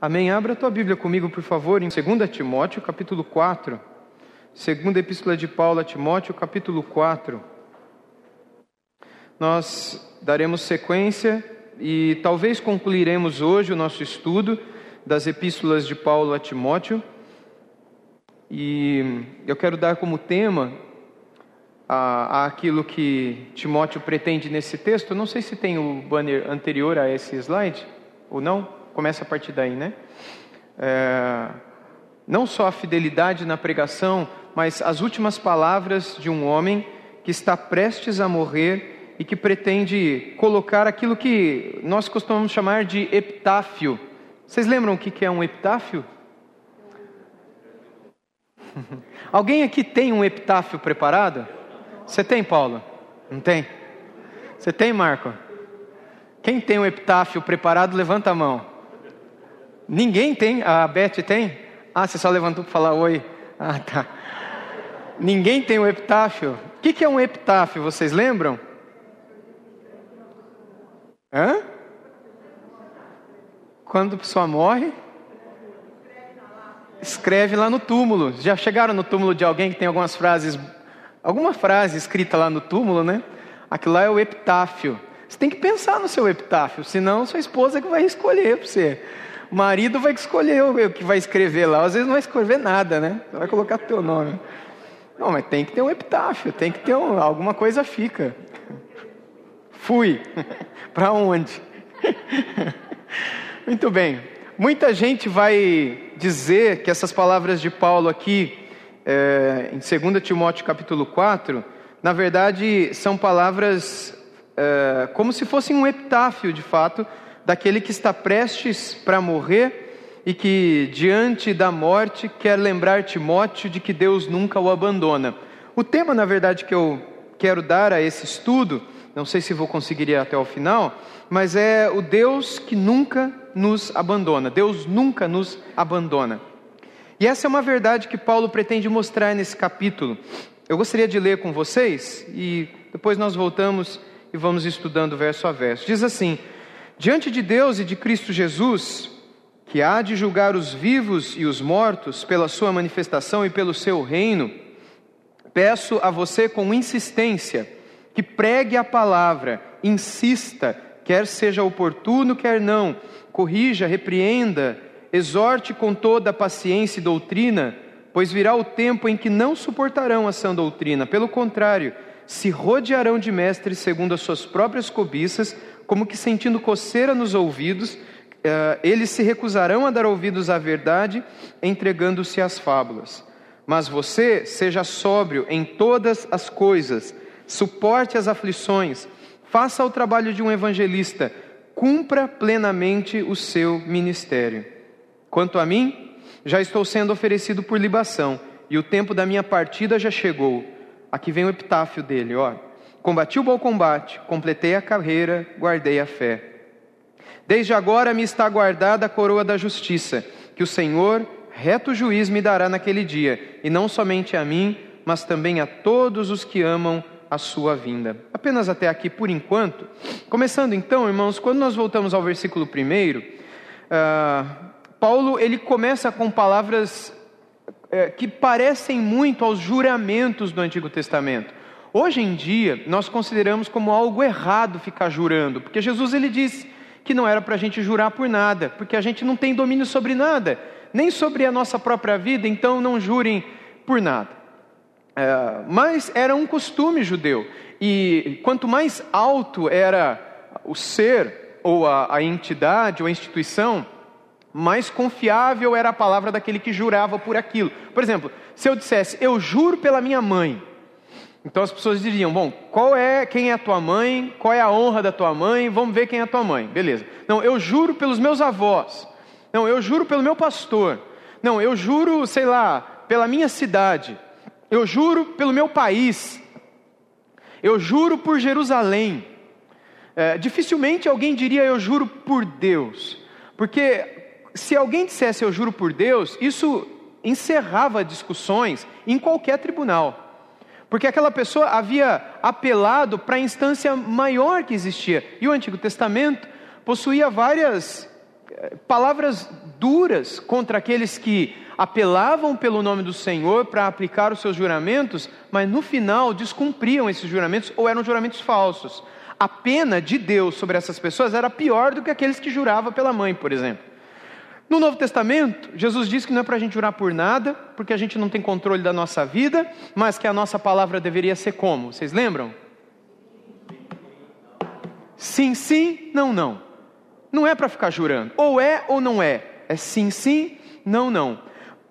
Amém. Abra a tua Bíblia comigo, por favor, em 2 Timóteo, capítulo 4. Segunda Epístola de Paulo a Timóteo, capítulo 4. Nós daremos sequência e talvez concluiremos hoje o nosso estudo das epístolas de Paulo a Timóteo. E eu quero dar como tema a, a aquilo que Timóteo pretende nesse texto. Não sei se tem o banner anterior a esse slide ou não. Começa a partir daí, né? É, não só a fidelidade na pregação, mas as últimas palavras de um homem que está prestes a morrer e que pretende colocar aquilo que nós costumamos chamar de epitáfio. Vocês lembram o que é um epitáfio? Alguém aqui tem um epitáfio preparado? Você tem, Paulo? Não tem? Você tem, Marco? Quem tem um epitáfio preparado, levanta a mão. Ninguém tem? A Beth tem? Ah, você só levantou para falar oi. Ah, tá. Ninguém tem o epitáfio. O que, que é um epitáfio? Vocês lembram? Hã? Quando a pessoa morre, escreve lá no túmulo. Já chegaram no túmulo de alguém que tem algumas frases, alguma frase escrita lá no túmulo, né? Aquilo lá é o epitáfio. Você tem que pensar no seu epitáfio, senão sua esposa é que vai escolher para você. O marido vai escolher o que vai escrever lá. Às vezes não vai escrever nada, né? Vai colocar teu nome. Não, mas tem que ter um epitáfio, tem que ter um, alguma coisa fica. Fui. Para onde? Muito bem. Muita gente vai dizer que essas palavras de Paulo aqui, é, em 2 Timóteo capítulo 4, na verdade são palavras é, como se fossem um epitáfio, de fato, daquele que está prestes para morrer e que, diante da morte, quer lembrar Timóteo de que Deus nunca o abandona. O tema, na verdade, que eu quero dar a esse estudo, não sei se vou conseguir ir até o final, mas é o Deus que nunca nos abandona. Deus nunca nos abandona. E essa é uma verdade que Paulo pretende mostrar nesse capítulo. Eu gostaria de ler com vocês e depois nós voltamos e vamos estudando verso a verso. Diz assim: Diante de Deus e de Cristo Jesus, que há de julgar os vivos e os mortos pela sua manifestação e pelo seu reino, peço a você com insistência que pregue a palavra, insista, quer seja oportuno, quer não, corrija, repreenda, exorte com toda paciência e doutrina, pois virá o tempo em que não suportarão a sã doutrina, pelo contrário, se rodearão de mestres segundo as suas próprias cobiças, como que sentindo coceira nos ouvidos, eh, eles se recusarão a dar ouvidos à verdade, entregando-se às fábulas. Mas você seja sóbrio em todas as coisas, suporte as aflições, faça o trabalho de um evangelista, cumpra plenamente o seu ministério. Quanto a mim, já estou sendo oferecido por libação, e o tempo da minha partida já chegou. Aqui vem o epitáfio dele, ó. Combati o bom combate, completei a carreira, guardei a fé. Desde agora me está guardada a coroa da justiça, que o Senhor, reto juiz, me dará naquele dia, e não somente a mim, mas também a todos os que amam a sua vinda. Apenas até aqui por enquanto. Começando então, irmãos, quando nós voltamos ao versículo primeiro, uh, Paulo ele começa com palavras uh, que parecem muito aos juramentos do Antigo Testamento. Hoje em dia, nós consideramos como algo errado ficar jurando, porque Jesus ele disse que não era para a gente jurar por nada, porque a gente não tem domínio sobre nada, nem sobre a nossa própria vida, então não jurem por nada. É, mas era um costume judeu, e quanto mais alto era o ser, ou a, a entidade, ou a instituição, mais confiável era a palavra daquele que jurava por aquilo. Por exemplo, se eu dissesse, eu juro pela minha mãe, então as pessoas diriam: bom, qual é quem é a tua mãe? Qual é a honra da tua mãe? Vamos ver quem é a tua mãe. Beleza. Não, eu juro pelos meus avós. Não, eu juro pelo meu pastor. Não, eu juro, sei lá, pela minha cidade. Eu juro pelo meu país. Eu juro por Jerusalém. É, dificilmente alguém diria eu juro por Deus, porque se alguém dissesse eu juro por Deus, isso encerrava discussões em qualquer tribunal. Porque aquela pessoa havia apelado para a instância maior que existia. E o Antigo Testamento possuía várias palavras duras contra aqueles que apelavam pelo nome do Senhor para aplicar os seus juramentos, mas no final descumpriam esses juramentos ou eram juramentos falsos. A pena de Deus sobre essas pessoas era pior do que aqueles que juravam pela mãe, por exemplo. No Novo Testamento, Jesus diz que não é para a gente jurar por nada, porque a gente não tem controle da nossa vida, mas que a nossa palavra deveria ser como? Vocês lembram? Sim, sim, não, não. Não é para ficar jurando. Ou é ou não é. É sim, sim, não, não.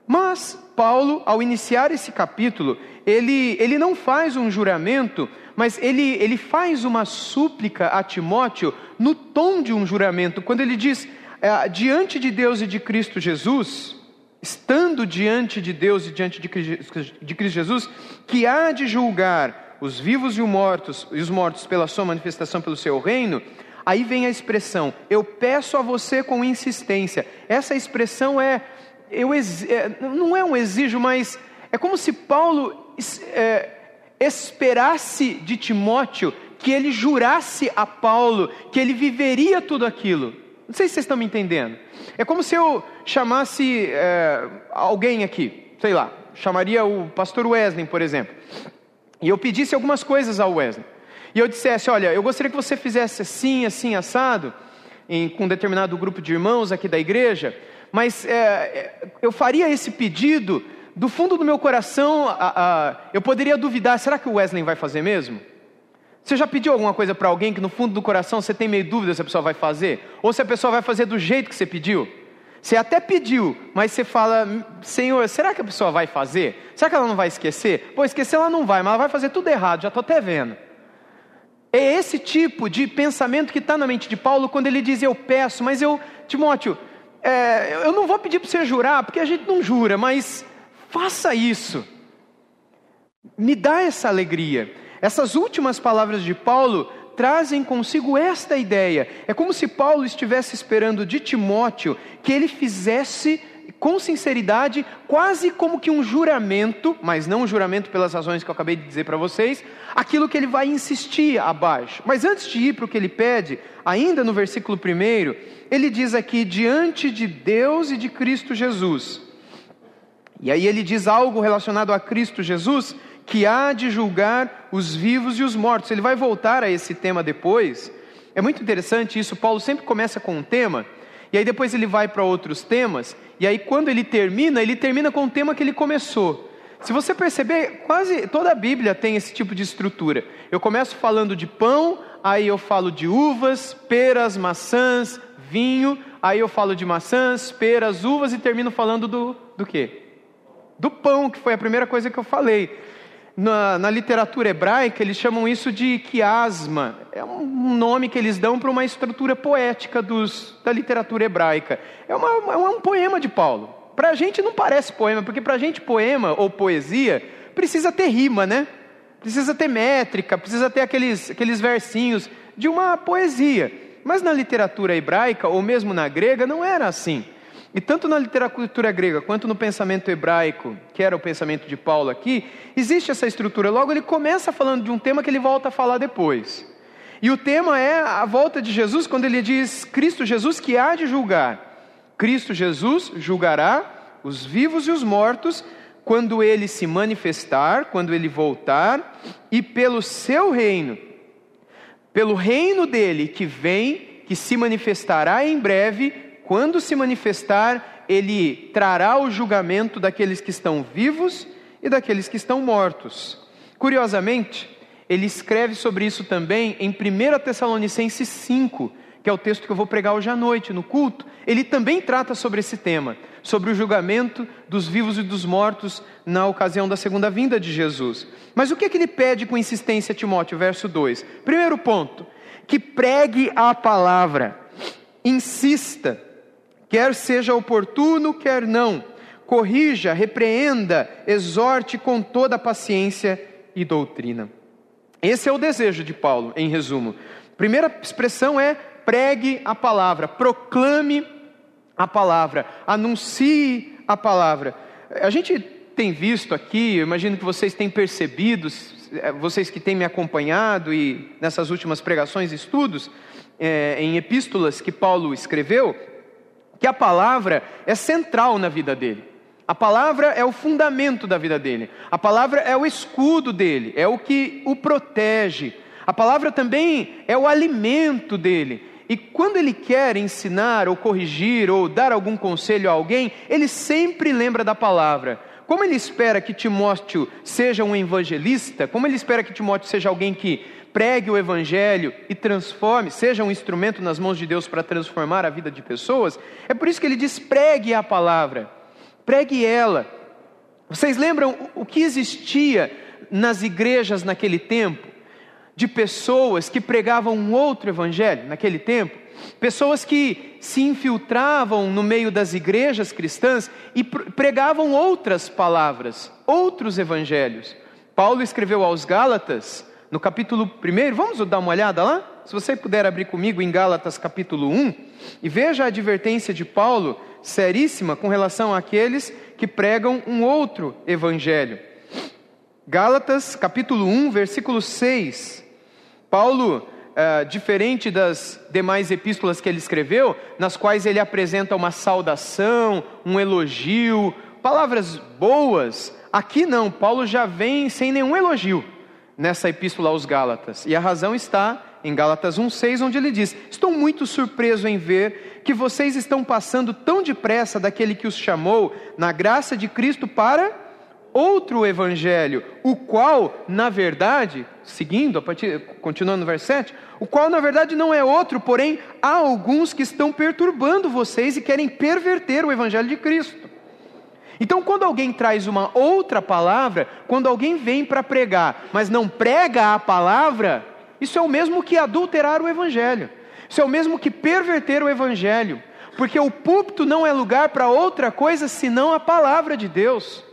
Mas Paulo, ao iniciar esse capítulo, ele, ele não faz um juramento, mas ele, ele faz uma súplica a Timóteo no tom de um juramento, quando ele diz: é, diante de Deus e de Cristo Jesus, estando diante de Deus e diante de Cristo Jesus, que há de julgar os vivos e os mortos, e os mortos pela sua manifestação pelo seu reino, aí vem a expressão, eu peço a você com insistência. Essa expressão é eu é, não é um exijo, mas é como se Paulo é, esperasse de Timóteo que ele jurasse a Paulo que ele viveria tudo aquilo. Não sei se vocês estão me entendendo. É como se eu chamasse é, alguém aqui, sei lá, chamaria o pastor Wesley, por exemplo, e eu pedisse algumas coisas ao Wesley. E eu dissesse: Olha, eu gostaria que você fizesse assim, assim, assado, em, com um determinado grupo de irmãos aqui da igreja, mas é, é, eu faria esse pedido do fundo do meu coração. A, a, eu poderia duvidar: será que o Wesley vai fazer mesmo? Você já pediu alguma coisa para alguém que no fundo do coração você tem meio dúvida se a pessoa vai fazer? Ou se a pessoa vai fazer do jeito que você pediu? Você até pediu, mas você fala, Senhor, será que a pessoa vai fazer? Será que ela não vai esquecer? Pô, esquecer ela não vai, mas ela vai fazer tudo errado, já estou até vendo. É esse tipo de pensamento que está na mente de Paulo quando ele diz: Eu peço, mas eu, Timóteo, é, eu não vou pedir para você jurar, porque a gente não jura, mas faça isso. Me dá essa alegria. Essas últimas palavras de Paulo trazem consigo esta ideia. É como se Paulo estivesse esperando de Timóteo que ele fizesse com sinceridade, quase como que um juramento, mas não um juramento pelas razões que eu acabei de dizer para vocês, aquilo que ele vai insistir abaixo. Mas antes de ir para o que ele pede, ainda no versículo 1, ele diz aqui: diante de Deus e de Cristo Jesus. E aí ele diz algo relacionado a Cristo Jesus, que há de julgar os vivos e os mortos. Ele vai voltar a esse tema depois. É muito interessante isso, Paulo sempre começa com um tema e aí depois ele vai para outros temas, e aí quando ele termina, ele termina com o tema que ele começou. Se você perceber, quase toda a Bíblia tem esse tipo de estrutura. Eu começo falando de pão, aí eu falo de uvas, peras, maçãs, vinho, aí eu falo de maçãs, peras, uvas e termino falando do, do quê? Do pão, que foi a primeira coisa que eu falei na, na, literatura hebraica, eles chamam isso de quiasma. É um nome que eles dão para uma estrutura poética dos, da literatura hebraica. É, uma, é um poema de Paulo. Para a gente não parece poema, porque para a gente poema ou poesia precisa ter rima, né? Precisa ter métrica, precisa ter aqueles, aqueles versinhos de uma poesia. Mas na literatura hebraica, ou mesmo na grega, não era assim. E tanto na literatura grega quanto no pensamento hebraico, que era o pensamento de Paulo aqui, existe essa estrutura. Logo, ele começa falando de um tema que ele volta a falar depois. E o tema é a volta de Jesus, quando ele diz: Cristo Jesus que há de julgar. Cristo Jesus julgará os vivos e os mortos quando ele se manifestar, quando ele voltar, e pelo seu reino, pelo reino dele que vem, que se manifestará em breve quando se manifestar, ele trará o julgamento daqueles que estão vivos e daqueles que estão mortos. Curiosamente, ele escreve sobre isso também em 1 Tessalonicenses 5, que é o texto que eu vou pregar hoje à noite no culto. Ele também trata sobre esse tema, sobre o julgamento dos vivos e dos mortos na ocasião da segunda vinda de Jesus. Mas o que, é que ele pede com insistência a Timóteo, verso 2? Primeiro ponto, que pregue a palavra, insista quer seja oportuno, quer não. Corrija, repreenda, exorte com toda paciência e doutrina. Esse é o desejo de Paulo, em resumo. Primeira expressão é pregue a palavra, proclame a palavra, anuncie a palavra. A gente tem visto aqui, eu imagino que vocês têm percebido, eh, vocês que têm me acompanhado e nessas últimas pregações e estudos, é, em epístolas que Paulo escreveu, que a palavra é central na vida dele. A palavra é o fundamento da vida dele. A palavra é o escudo dele, é o que o protege. A palavra também é o alimento dele. E quando ele quer ensinar ou corrigir ou dar algum conselho a alguém, ele sempre lembra da palavra. Como ele espera que Timóteo seja um evangelista, como ele espera que Timóteo seja alguém que pregue o evangelho e transforme, seja um instrumento nas mãos de Deus para transformar a vida de pessoas, é por isso que ele diz: pregue a palavra, pregue ela. Vocês lembram o que existia nas igrejas naquele tempo? De pessoas que pregavam um outro evangelho naquele tempo? Pessoas que se infiltravam no meio das igrejas cristãs e pregavam outras palavras, outros evangelhos. Paulo escreveu aos Gálatas no capítulo 1, vamos dar uma olhada lá? Se você puder abrir comigo em Gálatas capítulo 1, e veja a advertência de Paulo, seríssima, com relação àqueles que pregam um outro evangelho. Gálatas capítulo 1, versículo 6. Paulo, uh, diferente das demais epístolas que ele escreveu, nas quais ele apresenta uma saudação, um elogio, palavras boas, aqui não, Paulo já vem sem nenhum elogio nessa epístola aos Gálatas. E a razão está em Gálatas 1,6, onde ele diz: Estou muito surpreso em ver que vocês estão passando tão depressa daquele que os chamou na graça de Cristo para outro evangelho, o qual, na verdade, seguindo, a partir, continuando no verso 7, o qual na verdade não é outro, porém há alguns que estão perturbando vocês e querem perverter o evangelho de Cristo. Então, quando alguém traz uma outra palavra, quando alguém vem para pregar, mas não prega a palavra, isso é o mesmo que adulterar o evangelho. Isso é o mesmo que perverter o evangelho, porque o púlpito não é lugar para outra coisa senão a palavra de Deus.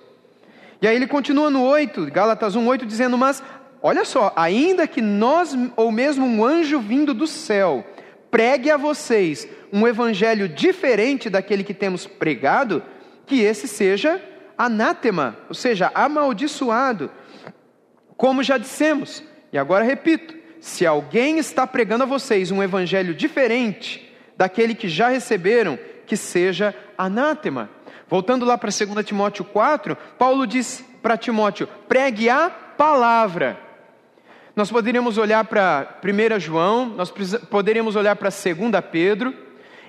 E aí ele continua no 8, Gálatas 1:8 dizendo: "Mas olha só, ainda que nós ou mesmo um anjo vindo do céu pregue a vocês um evangelho diferente daquele que temos pregado, que esse seja anátema, ou seja, amaldiçoado. Como já dissemos, e agora repito: se alguém está pregando a vocês um evangelho diferente daquele que já receberam, que seja anátema. Voltando lá para 2 Timóteo 4, Paulo diz para Timóteo: pregue a palavra. Nós poderíamos olhar para 1 João, nós poderíamos olhar para 2 Pedro,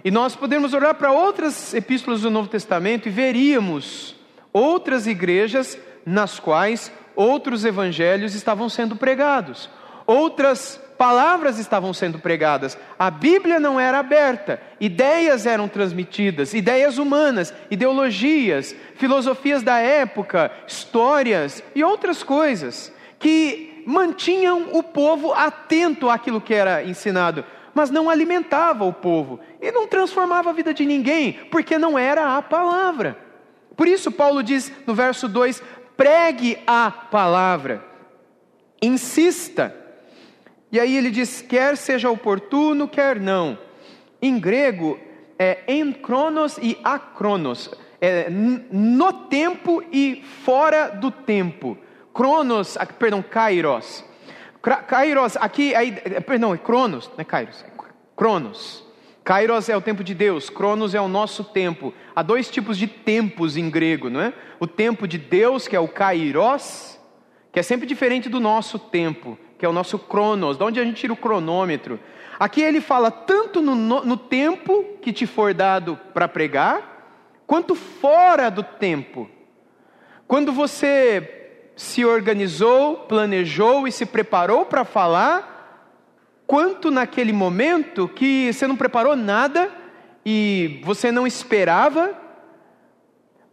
e nós podemos olhar para outras epístolas do Novo Testamento e veríamos outras igrejas nas quais outros evangelhos estavam sendo pregados, outras palavras estavam sendo pregadas, a Bíblia não era aberta, ideias eram transmitidas, ideias humanas, ideologias, filosofias da época, histórias e outras coisas que mantinham o povo atento àquilo que era ensinado mas não alimentava o povo e não transformava a vida de ninguém, porque não era a palavra. Por isso, Paulo diz no verso 2: pregue a palavra, insista. E aí ele diz: quer seja oportuno, quer não. Em grego, é em cronos e acronos, é no tempo e fora do tempo. Cronos, perdão, kairos Kairos, aqui, aí, perdão, é Cronos, não é Kairos, é Cronos. Kairos é o tempo de Deus, Cronos é o nosso tempo. Há dois tipos de tempos em grego, não é? O tempo de Deus, que é o Kairos, que é sempre diferente do nosso tempo, que é o nosso Cronos, de onde a gente tira o cronômetro. Aqui ele fala tanto no, no tempo que te for dado para pregar, quanto fora do tempo. Quando você se organizou, planejou e se preparou para falar, quanto naquele momento que você não preparou nada e você não esperava,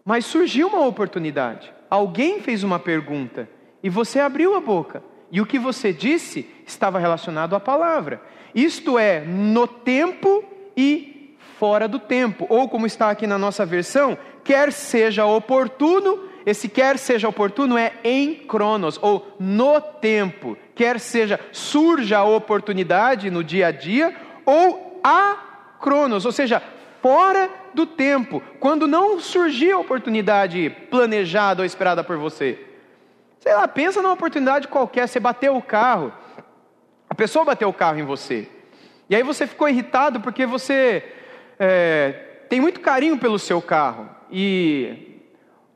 mas surgiu uma oportunidade. Alguém fez uma pergunta e você abriu a boca. E o que você disse estava relacionado à palavra. Isto é, no tempo e fora do tempo. Ou como está aqui na nossa versão, quer seja oportuno, esse quer seja oportuno é em cronos, ou no tempo. Quer seja surja a oportunidade no dia a dia, ou a cronos, ou seja, fora do tempo, quando não surgir a oportunidade planejada ou esperada por você. Sei lá, pensa numa oportunidade qualquer, você bateu o carro, a pessoa bateu o carro em você, e aí você ficou irritado porque você é, tem muito carinho pelo seu carro e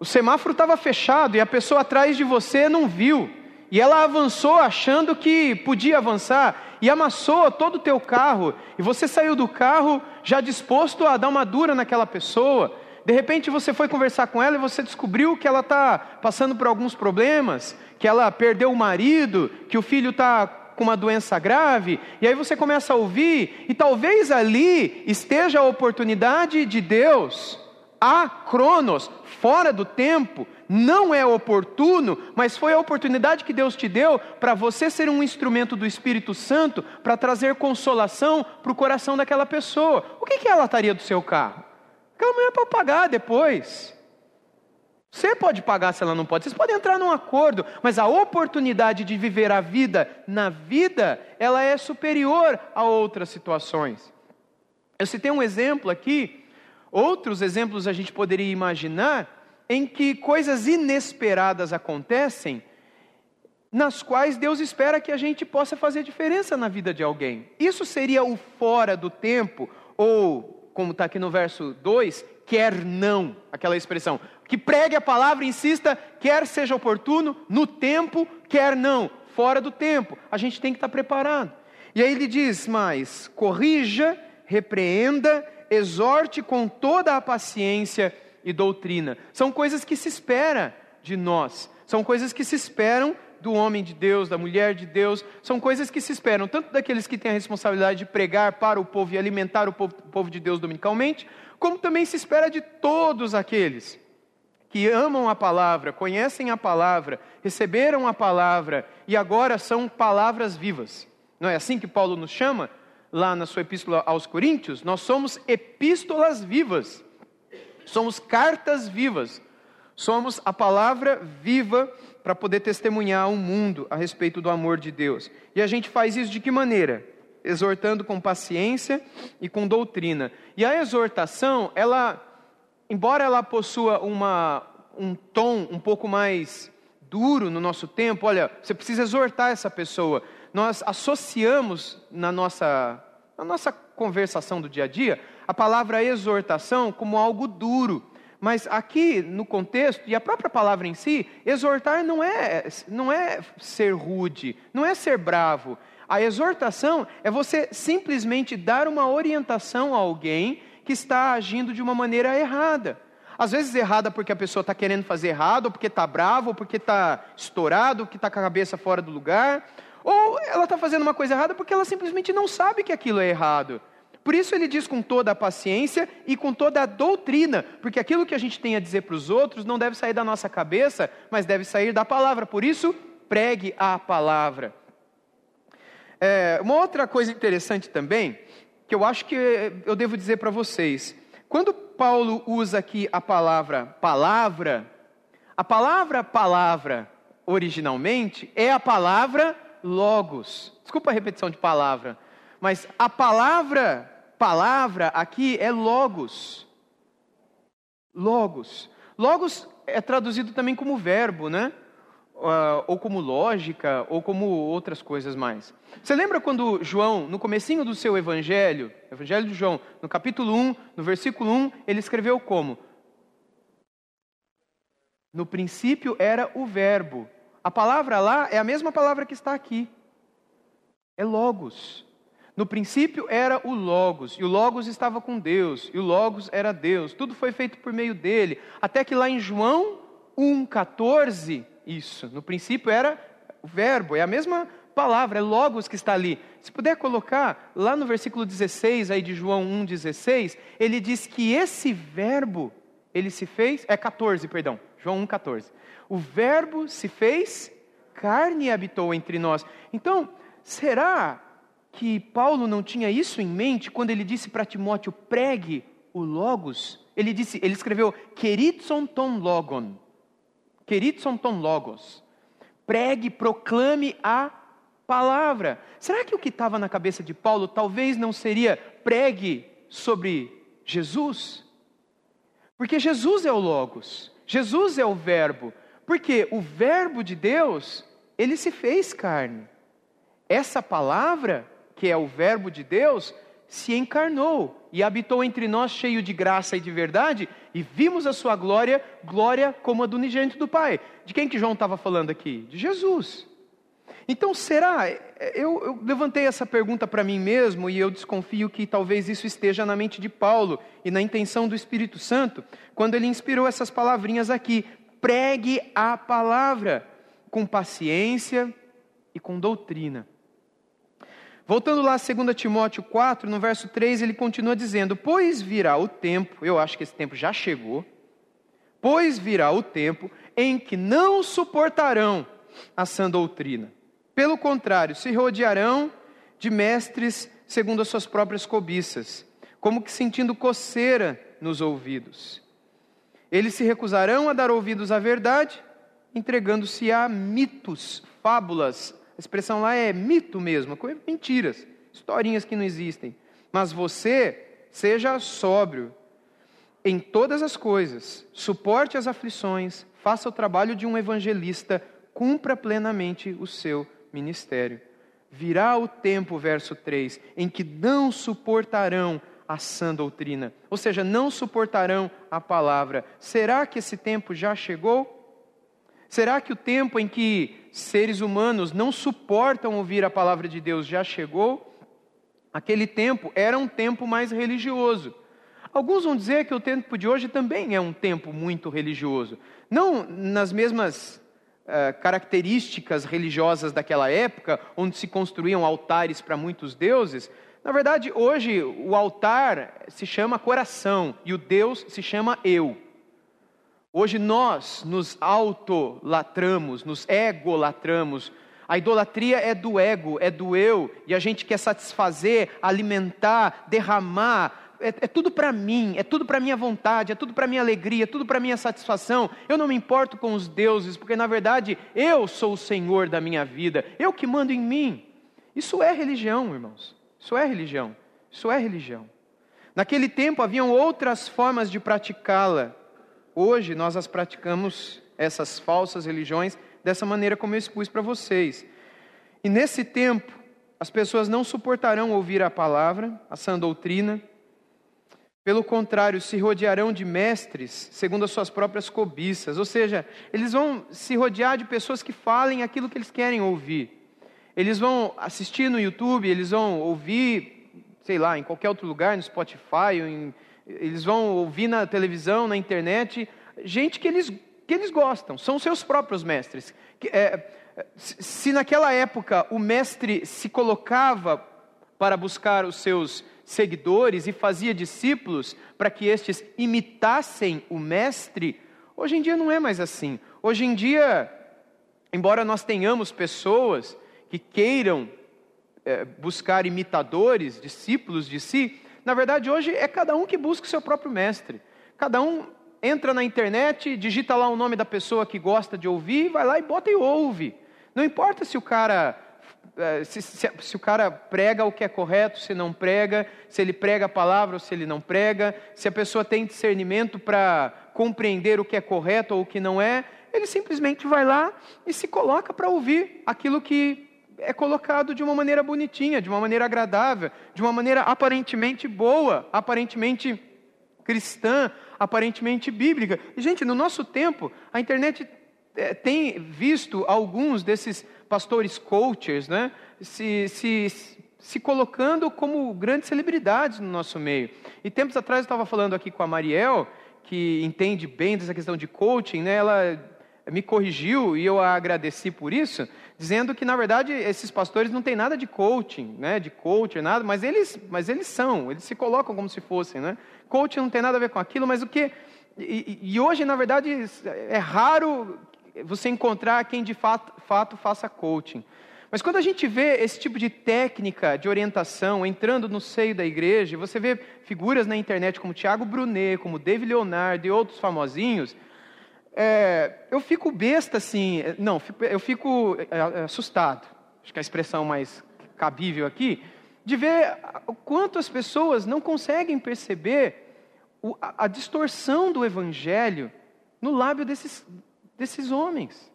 o semáforo estava fechado e a pessoa atrás de você não viu. E ela avançou achando que podia avançar e amassou todo o teu carro. E você saiu do carro já disposto a dar uma dura naquela pessoa. De repente você foi conversar com ela e você descobriu que ela está passando por alguns problemas, que ela perdeu o marido, que o filho está com uma doença grave, e aí você começa a ouvir, e talvez ali esteja a oportunidade de Deus, a Cronos, fora do tempo, não é oportuno, mas foi a oportunidade que Deus te deu para você ser um instrumento do Espírito Santo para trazer consolação para o coração daquela pessoa. O que, que é a lataria do seu carro? Aquela mulher pode pagar depois. Você pode pagar se ela não pode. Vocês podem entrar num acordo, mas a oportunidade de viver a vida na vida, ela é superior a outras situações. Eu citei um exemplo aqui, outros exemplos a gente poderia imaginar em que coisas inesperadas acontecem, nas quais Deus espera que a gente possa fazer diferença na vida de alguém. Isso seria o fora do tempo, ou, como está aqui no verso 2, quer não, aquela expressão. Que pregue a palavra, insista, quer seja oportuno, no tempo, quer não, fora do tempo. A gente tem que estar preparado. E aí ele diz mais: corrija, repreenda, exorte com toda a paciência e doutrina. São coisas que se espera de nós. São coisas que se esperam do homem de Deus, da mulher de Deus, são coisas que se esperam tanto daqueles que têm a responsabilidade de pregar para o povo e alimentar o povo, o povo de Deus dominicalmente, como também se espera de todos aqueles que amam a palavra, conhecem a palavra, receberam a palavra e agora são palavras vivas. Não é assim que Paulo nos chama lá na sua epístola aos Coríntios? Nós somos epístolas vivas. Somos cartas vivas. Somos a palavra viva para poder testemunhar ao mundo a respeito do amor de Deus. E a gente faz isso de que maneira? Exortando com paciência e com doutrina. E a exortação, ela, embora ela possua uma, um tom um pouco mais duro no nosso tempo, olha, você precisa exortar essa pessoa. Nós associamos na nossa, na nossa conversação do dia a dia a palavra exortação como algo duro. Mas aqui no contexto, e a própria palavra em si, exortar não é, não é ser rude, não é ser bravo. A exortação é você simplesmente dar uma orientação a alguém que está agindo de uma maneira errada. Às vezes errada porque a pessoa está querendo fazer errado, ou porque está bravo, ou porque está estourado, ou porque está com a cabeça fora do lugar, ou ela está fazendo uma coisa errada porque ela simplesmente não sabe que aquilo é errado. Por isso ele diz com toda a paciência e com toda a doutrina, porque aquilo que a gente tem a dizer para os outros não deve sair da nossa cabeça, mas deve sair da palavra. Por isso, pregue a palavra. É, uma outra coisa interessante também, que eu acho que eu devo dizer para vocês, quando Paulo usa aqui a palavra palavra, a palavra palavra originalmente é a palavra logos. Desculpa a repetição de palavra, mas a palavra palavra aqui é logos. Logos. Logos é traduzido também como verbo, né? Uh, ou como lógica, ou como outras coisas mais. Você lembra quando João, no comecinho do seu evangelho, Evangelho de João, no capítulo 1, no versículo 1, ele escreveu como? No princípio era o verbo. A palavra lá é a mesma palavra que está aqui. É logos. No princípio era o Logos, e o Logos estava com Deus, e o Logos era Deus. Tudo foi feito por meio dele. Até que lá em João 1,14, isso. No princípio era o verbo, é a mesma palavra, é Logos que está ali. Se puder colocar, lá no versículo 16 aí de João 1,16, ele diz que esse verbo, ele se fez, é 14, perdão, João 1,14. O verbo se fez carne e habitou entre nós. Então, será que Paulo não tinha isso em mente quando ele disse para Timóteo: pregue o Logos? Ele disse, ele escreveu Keritson ton logon. Keritson ton logos. Pregue, proclame a palavra. Será que o que estava na cabeça de Paulo talvez não seria pregue sobre Jesus? Porque Jesus é o Logos, Jesus é o Verbo. Porque o Verbo de Deus, ele se fez carne. Essa palavra que é o Verbo de Deus, se encarnou e habitou entre nós cheio de graça e de verdade, e vimos a sua glória, glória como a do unigênito do Pai. De quem que João estava falando aqui? De Jesus. Então, será? Eu, eu levantei essa pergunta para mim mesmo e eu desconfio que talvez isso esteja na mente de Paulo e na intenção do Espírito Santo, quando ele inspirou essas palavrinhas aqui: pregue a palavra com paciência e com doutrina. Voltando lá a 2 Timóteo 4, no verso 3, ele continua dizendo: Pois virá o tempo, eu acho que esse tempo já chegou, pois virá o tempo em que não suportarão a sã doutrina pelo contrário, se rodearão de mestres segundo as suas próprias cobiças, como que sentindo coceira nos ouvidos. Eles se recusarão a dar ouvidos à verdade, entregando-se a mitos, fábulas. A expressão lá é mito mesmo, mentiras, historinhas que não existem. Mas você seja sóbrio em todas as coisas, suporte as aflições, faça o trabalho de um evangelista, cumpra plenamente o seu ministério. Virá o tempo, verso 3, em que não suportarão a sã doutrina, ou seja, não suportarão a palavra. Será que esse tempo já chegou? Será que o tempo em que seres humanos não suportam ouvir a palavra de Deus já chegou? Aquele tempo era um tempo mais religioso. Alguns vão dizer que o tempo de hoje também é um tempo muito religioso. Não nas mesmas eh, características religiosas daquela época, onde se construíam altares para muitos deuses. Na verdade, hoje o altar se chama coração e o Deus se chama eu. Hoje nós nos autolatramos, nos egolatramos. A idolatria é do ego, é do eu, e a gente quer satisfazer, alimentar, derramar é, é tudo para mim, é tudo para minha vontade, é tudo para minha alegria, é tudo para minha satisfação. Eu não me importo com os deuses, porque na verdade eu sou o Senhor da minha vida, eu que mando em mim. Isso é religião, irmãos. Isso é religião. Isso é religião. Naquele tempo haviam outras formas de praticá-la. Hoje nós as praticamos, essas falsas religiões, dessa maneira como eu expus para vocês. E nesse tempo, as pessoas não suportarão ouvir a palavra, a sã doutrina, pelo contrário, se rodearão de mestres segundo as suas próprias cobiças, ou seja, eles vão se rodear de pessoas que falem aquilo que eles querem ouvir. Eles vão assistir no YouTube, eles vão ouvir, sei lá, em qualquer outro lugar, no Spotify, em, eles vão ouvir na televisão, na internet, gente que eles, que eles gostam, são seus próprios mestres. É, se naquela época o mestre se colocava para buscar os seus seguidores e fazia discípulos para que estes imitassem o mestre, hoje em dia não é mais assim. Hoje em dia, embora nós tenhamos pessoas que queiram é, buscar imitadores, discípulos de si, na verdade hoje é cada um que busca o seu próprio mestre. Cada um entra na internet, digita lá o nome da pessoa que gosta de ouvir, vai lá e bota e ouve. Não importa se o cara é, se, se, se, o cara prega o que é correto, se não prega, se ele prega a palavra ou se ele não prega, se a pessoa tem discernimento para compreender o que é correto ou o que não é, ele simplesmente vai lá e se coloca para ouvir aquilo que é colocado de uma maneira bonitinha, de uma maneira agradável, de uma maneira aparentemente boa, aparentemente cristã, aparentemente bíblica. E, gente, no nosso tempo, a internet é, tem visto alguns desses pastores coaches, né, se, se, se colocando como grandes celebridades no nosso meio. E tempos atrás eu estava falando aqui com a Mariel, que entende bem dessa questão de coaching, né, ela me corrigiu e eu a agradeci por isso, dizendo que na verdade esses pastores não têm nada de coaching, né, de coach, nada, mas eles, mas eles são, eles se colocam como se fossem, né? Coaching não tem nada a ver com aquilo, mas o que e, e hoje na verdade é raro você encontrar quem de fato, fato faça coaching. Mas quando a gente vê esse tipo de técnica de orientação entrando no seio da igreja, você vê figuras na internet como Tiago Brunet, como David Leonardo e outros famosinhos, é, eu fico besta assim, não, eu fico é, é, assustado, acho que é a expressão mais cabível aqui, de ver o quanto as pessoas não conseguem perceber a distorção do evangelho no lábio desses, desses homens.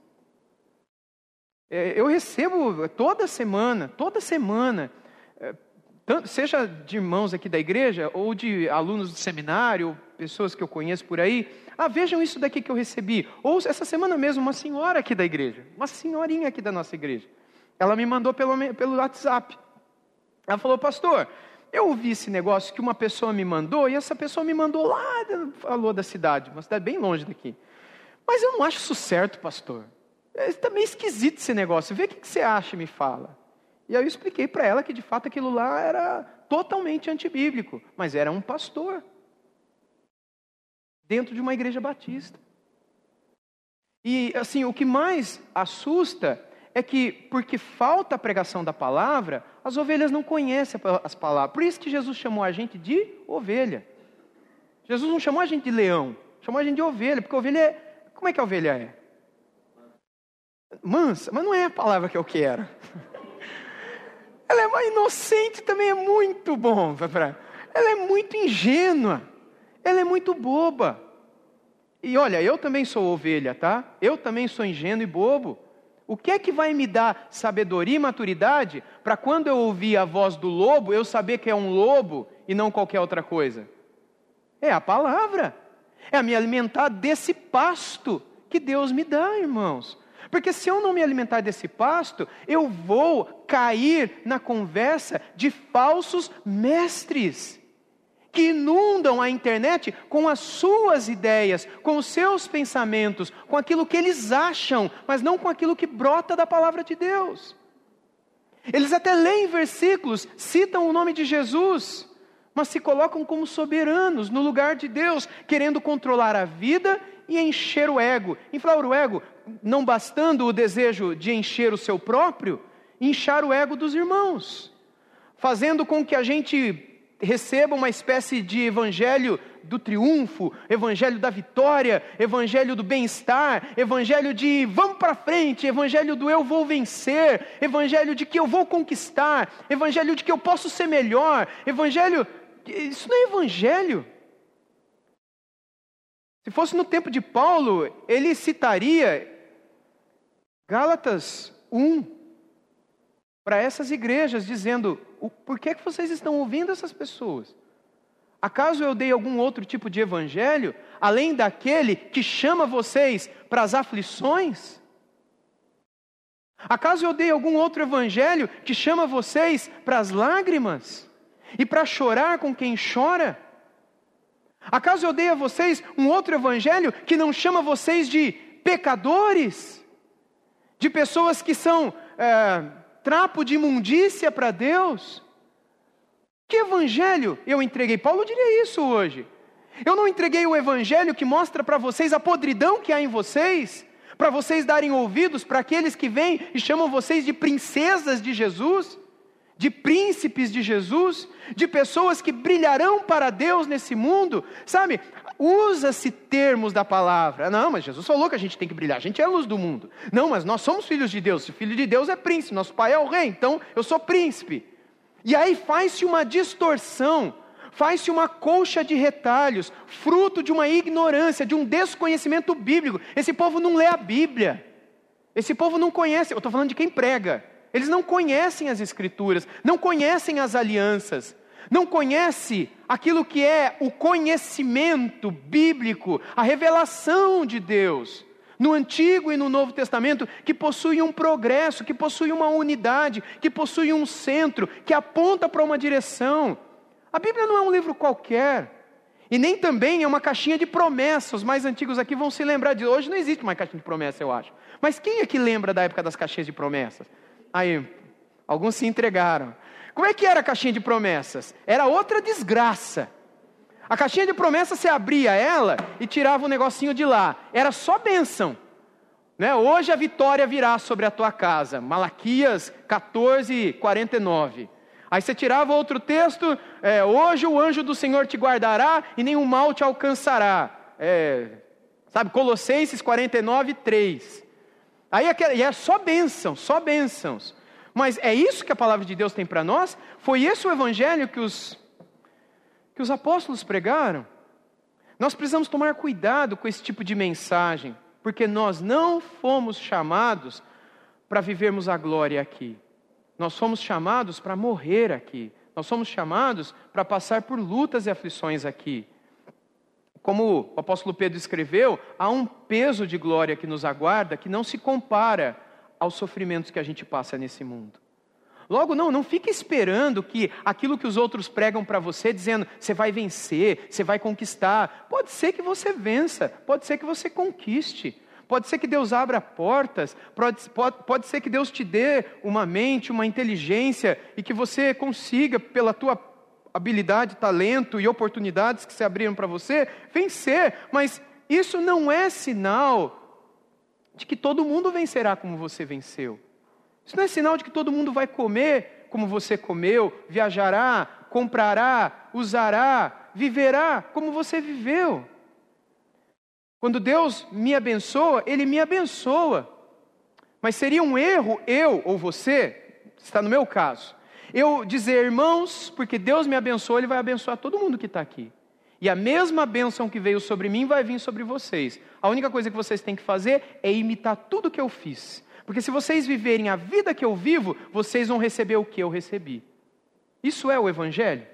É, eu recebo toda semana, toda semana, é, seja de irmãos aqui da igreja, ou de alunos do seminário, pessoas que eu conheço por aí, ah, vejam isso daqui que eu recebi. Ou essa semana mesmo, uma senhora aqui da igreja, uma senhorinha aqui da nossa igreja. Ela me mandou pelo, pelo WhatsApp. Ela falou, pastor, eu ouvi esse negócio que uma pessoa me mandou, e essa pessoa me mandou lá, falou da cidade, uma cidade bem longe daqui. Mas eu não acho isso certo, pastor. Está meio esquisito esse negócio. Vê o que você acha e me fala. E aí eu expliquei para ela que de fato aquilo lá era totalmente antibíblico, mas era um pastor dentro de uma igreja batista. E assim, o que mais assusta é que, porque falta a pregação da palavra, as ovelhas não conhecem as palavras. Por isso que Jesus chamou a gente de ovelha. Jesus não chamou a gente de leão, chamou a gente de ovelha, porque ovelha é. Como é que a ovelha é? Mansa, mas não é a palavra que eu quero. Ela é mais inocente também, é muito bom. Ela é muito ingênua. Ela é muito boba. E olha, eu também sou ovelha, tá? Eu também sou ingênuo e bobo. O que é que vai me dar sabedoria e maturidade para quando eu ouvir a voz do lobo, eu saber que é um lobo e não qualquer outra coisa? É a palavra. É me alimentar desse pasto que Deus me dá, irmãos. Porque se eu não me alimentar desse pasto, eu vou cair na conversa de falsos mestres que inundam a internet com as suas ideias, com os seus pensamentos, com aquilo que eles acham, mas não com aquilo que brota da palavra de Deus. Eles até leem versículos, citam o nome de Jesus, mas se colocam como soberanos no lugar de Deus, querendo controlar a vida e encher o ego. Inflar o ego, não bastando o desejo de encher o seu próprio, inchar o ego dos irmãos, fazendo com que a gente receba uma espécie de evangelho do triunfo, evangelho da vitória, evangelho do bem-estar, evangelho de vamos para frente, evangelho do eu vou vencer, evangelho de que eu vou conquistar, evangelho de que eu posso ser melhor, evangelho. Isso não é evangelho. Se fosse no tempo de Paulo, ele citaria Gálatas 1, para essas igrejas, dizendo: por que, que vocês estão ouvindo essas pessoas? Acaso eu dei algum outro tipo de evangelho, além daquele que chama vocês para as aflições? Acaso eu dei algum outro evangelho que chama vocês para as lágrimas e para chorar com quem chora? Acaso eu dei a vocês um outro evangelho que não chama vocês de pecadores, de pessoas que são é, trapo de imundícia para Deus? Que evangelho eu entreguei? Paulo diria isso hoje. Eu não entreguei o evangelho que mostra para vocês a podridão que há em vocês, para vocês darem ouvidos para aqueles que vêm e chamam vocês de princesas de Jesus, de príncipes de Jesus, de pessoas que brilharão para Deus nesse mundo, sabe? Usa-se termos da palavra. Não, mas Jesus falou que a gente tem que brilhar, a gente é a luz do mundo. Não, mas nós somos filhos de Deus, o filho de Deus é príncipe, nosso pai é o rei, então eu sou príncipe. E aí faz-se uma distorção, faz-se uma colcha de retalhos, fruto de uma ignorância, de um desconhecimento bíblico. Esse povo não lê a Bíblia, esse povo não conhece, eu estou falando de quem prega. Eles não conhecem as Escrituras, não conhecem as alianças, não conhece aquilo que é o conhecimento bíblico, a revelação de Deus, no Antigo e no Novo Testamento, que possui um progresso, que possui uma unidade, que possui um centro, que aponta para uma direção. A Bíblia não é um livro qualquer. E nem também é uma caixinha de promessas. Os mais antigos aqui vão se lembrar de. Hoje não existe mais caixinha de promessa, eu acho. Mas quem é que lembra da época das caixinhas de promessas? Aí, alguns se entregaram. Como é que era a caixinha de promessas? Era outra desgraça. A caixinha de promessas você abria ela e tirava um negocinho de lá. Era só bênção. Né? Hoje a vitória virá sobre a tua casa. Malaquias 14, 49. Aí você tirava outro texto, é, hoje o anjo do Senhor te guardará e nenhum mal te alcançará. É, sabe, Colossenses 49, 3. Aí e é só bênção, só bênçãos. Mas é isso que a palavra de Deus tem para nós? Foi esse o evangelho que os, que os apóstolos pregaram? Nós precisamos tomar cuidado com esse tipo de mensagem, porque nós não fomos chamados para vivermos a glória aqui. Nós fomos chamados para morrer aqui. Nós somos chamados para passar por lutas e aflições aqui. Como o apóstolo Pedro escreveu, há um peso de glória que nos aguarda que não se compara aos sofrimentos que a gente passa nesse mundo. Logo, não, não fique esperando que aquilo que os outros pregam para você, dizendo você vai vencer, você vai conquistar. Pode ser que você vença, pode ser que você conquiste, pode ser que Deus abra portas, pode, pode, pode ser que Deus te dê uma mente, uma inteligência e que você consiga, pela tua habilidade, talento e oportunidades que se abriram para você, vencer. Mas isso não é sinal de que todo mundo vencerá como você venceu. Isso não é sinal de que todo mundo vai comer como você comeu, viajará, comprará, usará, viverá como você viveu. Quando Deus me abençoa, Ele me abençoa. Mas seria um erro eu ou você, está no meu caso, eu dizer, irmãos, porque Deus me abençoou, Ele vai abençoar todo mundo que está aqui. E a mesma bênção que veio sobre mim vai vir sobre vocês. A única coisa que vocês têm que fazer é imitar tudo que eu fiz. Porque se vocês viverem a vida que eu vivo, vocês vão receber o que eu recebi. Isso é o Evangelho?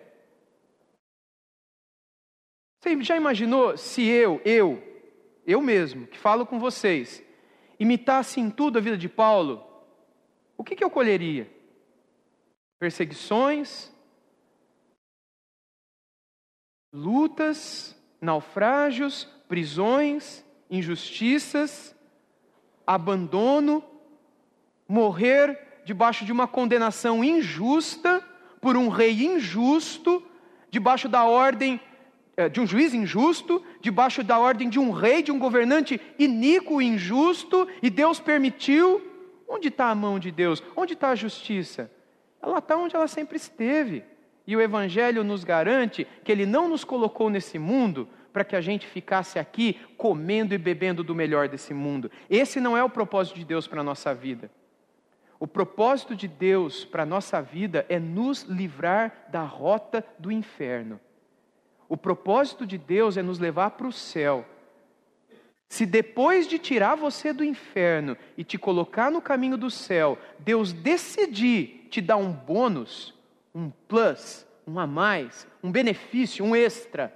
Você já imaginou se eu, eu, eu mesmo, que falo com vocês, imitasse em tudo a vida de Paulo? O que, que eu colheria? Perseguições, lutas, naufrágios, prisões, injustiças, abandono, morrer debaixo de uma condenação injusta, por um rei injusto, debaixo da ordem eh, de um juiz injusto, debaixo da ordem de um rei, de um governante iníquo e injusto, e Deus permitiu. Onde está a mão de Deus? Onde está a justiça? Ela está onde ela sempre esteve. E o Evangelho nos garante que Ele não nos colocou nesse mundo para que a gente ficasse aqui comendo e bebendo do melhor desse mundo. Esse não é o propósito de Deus para a nossa vida. O propósito de Deus para a nossa vida é nos livrar da rota do inferno. O propósito de Deus é nos levar para o céu. Se depois de tirar você do inferno e te colocar no caminho do céu, Deus decidir te dar um bônus, um plus, um a mais, um benefício, um extra.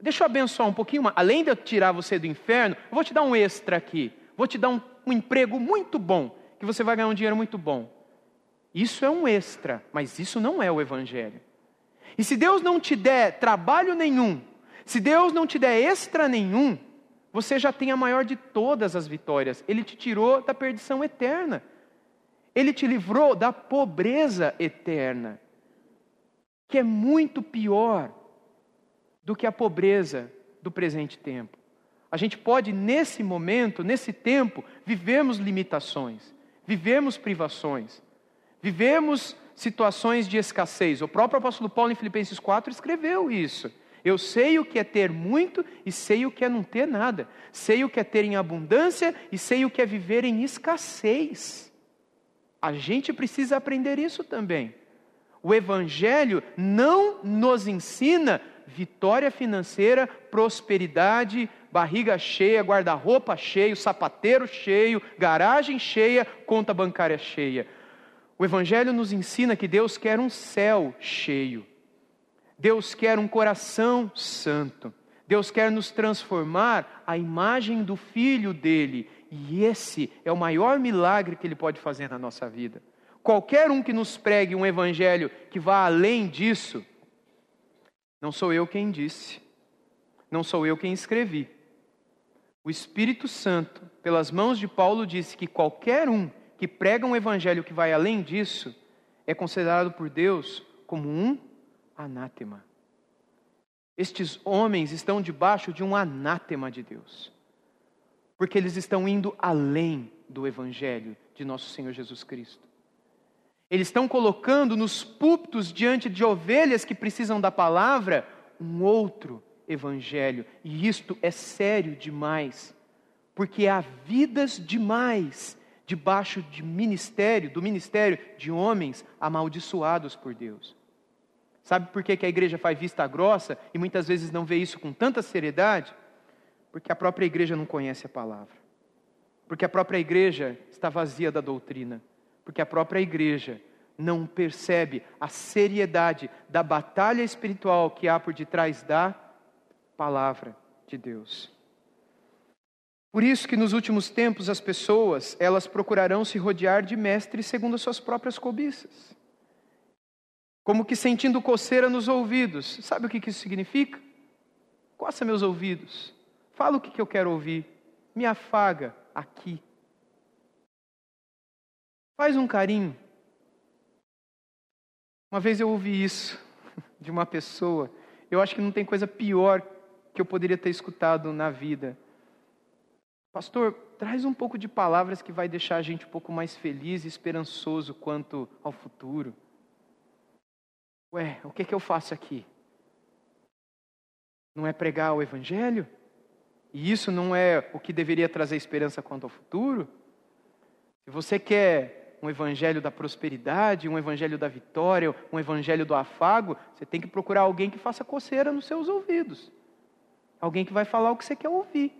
Deixa eu abençoar um pouquinho, além de eu tirar você do inferno, eu vou te dar um extra aqui. Vou te dar um, um emprego muito bom que você vai ganhar um dinheiro muito bom. Isso é um extra, mas isso não é o Evangelho. E se Deus não te der trabalho nenhum, se Deus não te der extra nenhum, você já tem a maior de todas as vitórias. Ele te tirou da perdição eterna. Ele te livrou da pobreza eterna, que é muito pior do que a pobreza do presente tempo. A gente pode, nesse momento, nesse tempo, vivermos limitações vivemos privações, vivemos situações de escassez. O próprio apóstolo Paulo, em Filipenses 4, escreveu isso. Eu sei o que é ter muito e sei o que é não ter nada. Sei o que é ter em abundância e sei o que é viver em escassez. A gente precisa aprender isso também. O Evangelho não nos ensina vitória financeira, prosperidade, barriga cheia, guarda-roupa cheio, sapateiro cheio, garagem cheia, conta bancária cheia. O Evangelho nos ensina que Deus quer um céu cheio. Deus quer um coração santo. Deus quer nos transformar à imagem do Filho dele. E esse é o maior milagre que ele pode fazer na nossa vida. Qualquer um que nos pregue um evangelho que vá além disso, não sou eu quem disse, não sou eu quem escrevi. O Espírito Santo, pelas mãos de Paulo, disse que qualquer um que prega um evangelho que vai além disso é considerado por Deus como um anátema. Estes homens estão debaixo de um anátema de Deus, porque eles estão indo além do evangelho de nosso Senhor Jesus Cristo. Eles estão colocando nos púlpitos diante de ovelhas que precisam da palavra um outro evangelho. E isto é sério demais, porque há vidas demais debaixo de ministério, do ministério de homens amaldiçoados por Deus. Sabe por que, a igreja faz vista grossa e muitas vezes não vê isso com tanta seriedade? Porque a própria igreja não conhece a palavra. Porque a própria igreja está vazia da doutrina porque a própria igreja não percebe a seriedade da batalha espiritual que há por detrás da palavra de Deus. Por isso que nos últimos tempos as pessoas, elas procurarão se rodear de mestres segundo as suas próprias cobiças. Como que sentindo coceira nos ouvidos. Sabe o que isso significa? Coça meus ouvidos. Fala o que eu quero ouvir. Me afaga aqui. Faz um carinho. Uma vez eu ouvi isso de uma pessoa. Eu acho que não tem coisa pior que eu poderia ter escutado na vida. Pastor, traz um pouco de palavras que vai deixar a gente um pouco mais feliz e esperançoso quanto ao futuro. Ué, o que, é que eu faço aqui? Não é pregar o Evangelho? E isso não é o que deveria trazer esperança quanto ao futuro? Se você quer um evangelho da prosperidade, um evangelho da vitória, um evangelho do afago, você tem que procurar alguém que faça coceira nos seus ouvidos. Alguém que vai falar o que você quer ouvir.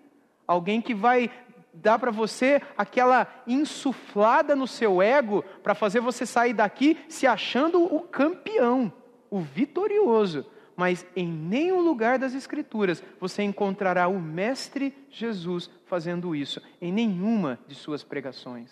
Alguém que vai dar para você aquela insuflada no seu ego para fazer você sair daqui se achando o campeão, o vitorioso. Mas em nenhum lugar das Escrituras você encontrará o Mestre Jesus fazendo isso, em nenhuma de suas pregações.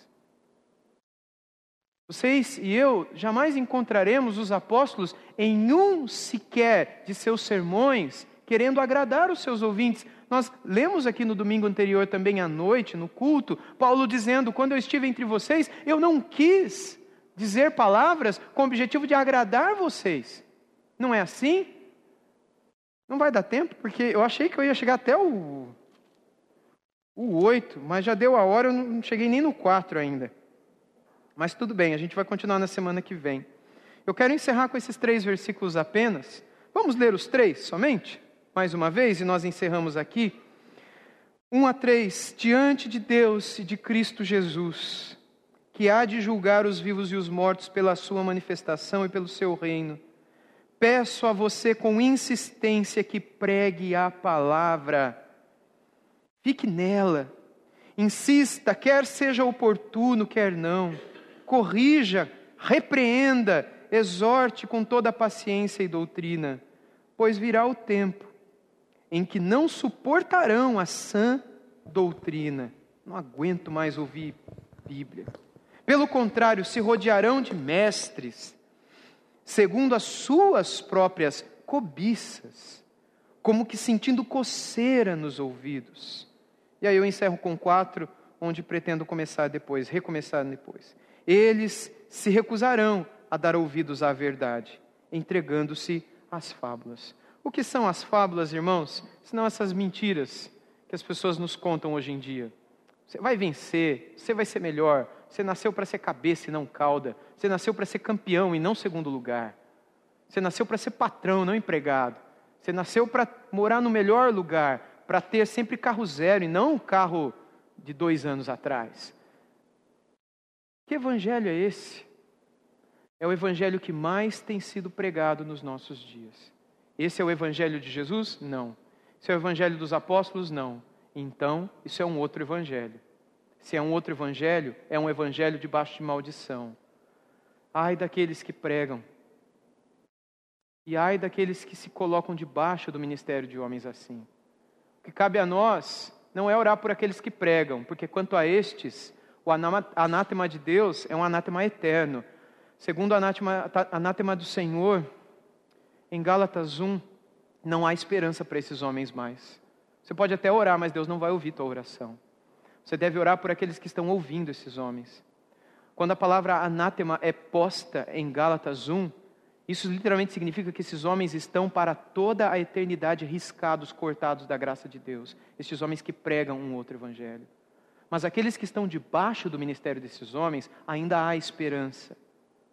Vocês e eu jamais encontraremos os apóstolos em um sequer de seus sermões querendo agradar os seus ouvintes, nós lemos aqui no domingo anterior, também à noite, no culto, Paulo dizendo: Quando eu estive entre vocês, eu não quis dizer palavras com o objetivo de agradar vocês. Não é assim? Não vai dar tempo, porque eu achei que eu ia chegar até o, o 8, mas já deu a hora, eu não cheguei nem no 4 ainda. Mas tudo bem, a gente vai continuar na semana que vem. Eu quero encerrar com esses três versículos apenas. Vamos ler os três somente? mais uma vez, e nós encerramos aqui. 1 a 3: Diante de Deus e de Cristo Jesus, que há de julgar os vivos e os mortos pela sua manifestação e pelo seu reino, peço a você com insistência que pregue a palavra. Fique nela, insista, quer seja oportuno, quer não, corrija, repreenda, exorte com toda paciência e doutrina, pois virá o tempo em que não suportarão a sã doutrina. Não aguento mais ouvir Bíblia. Pelo contrário, se rodearão de mestres, segundo as suas próprias cobiças, como que sentindo coceira nos ouvidos. E aí eu encerro com quatro, onde pretendo começar depois, recomeçar depois. Eles se recusarão a dar ouvidos à verdade, entregando-se às fábulas. O que são as fábulas, irmãos? Senão essas mentiras que as pessoas nos contam hoje em dia. Você vai vencer, você vai ser melhor, você nasceu para ser cabeça e não cauda, você nasceu para ser campeão e não segundo lugar, você nasceu para ser patrão, não empregado, você nasceu para morar no melhor lugar, para ter sempre carro zero e não um carro de dois anos atrás. Que evangelho é esse? É o evangelho que mais tem sido pregado nos nossos dias. Esse é o evangelho de Jesus? Não. Esse é o evangelho dos apóstolos? Não. Então, isso é um outro evangelho. Se é um outro evangelho, é um evangelho debaixo de maldição. Ai daqueles que pregam. E ai daqueles que se colocam debaixo do ministério de homens assim. O que cabe a nós não é orar por aqueles que pregam, porque quanto a estes, o anátema de Deus é um anátema eterno. Segundo o anátema, anátema do Senhor, em Gálatas 1, não há esperança para esses homens mais. Você pode até orar, mas Deus não vai ouvir tua oração. Você deve orar por aqueles que estão ouvindo esses homens. Quando a palavra anátema é posta em Gálatas 1, isso literalmente significa que esses homens estão para toda a eternidade riscados, cortados da graça de Deus. Estes homens que pregam um outro evangelho. Mas aqueles que estão debaixo do ministério desses homens, ainda há esperança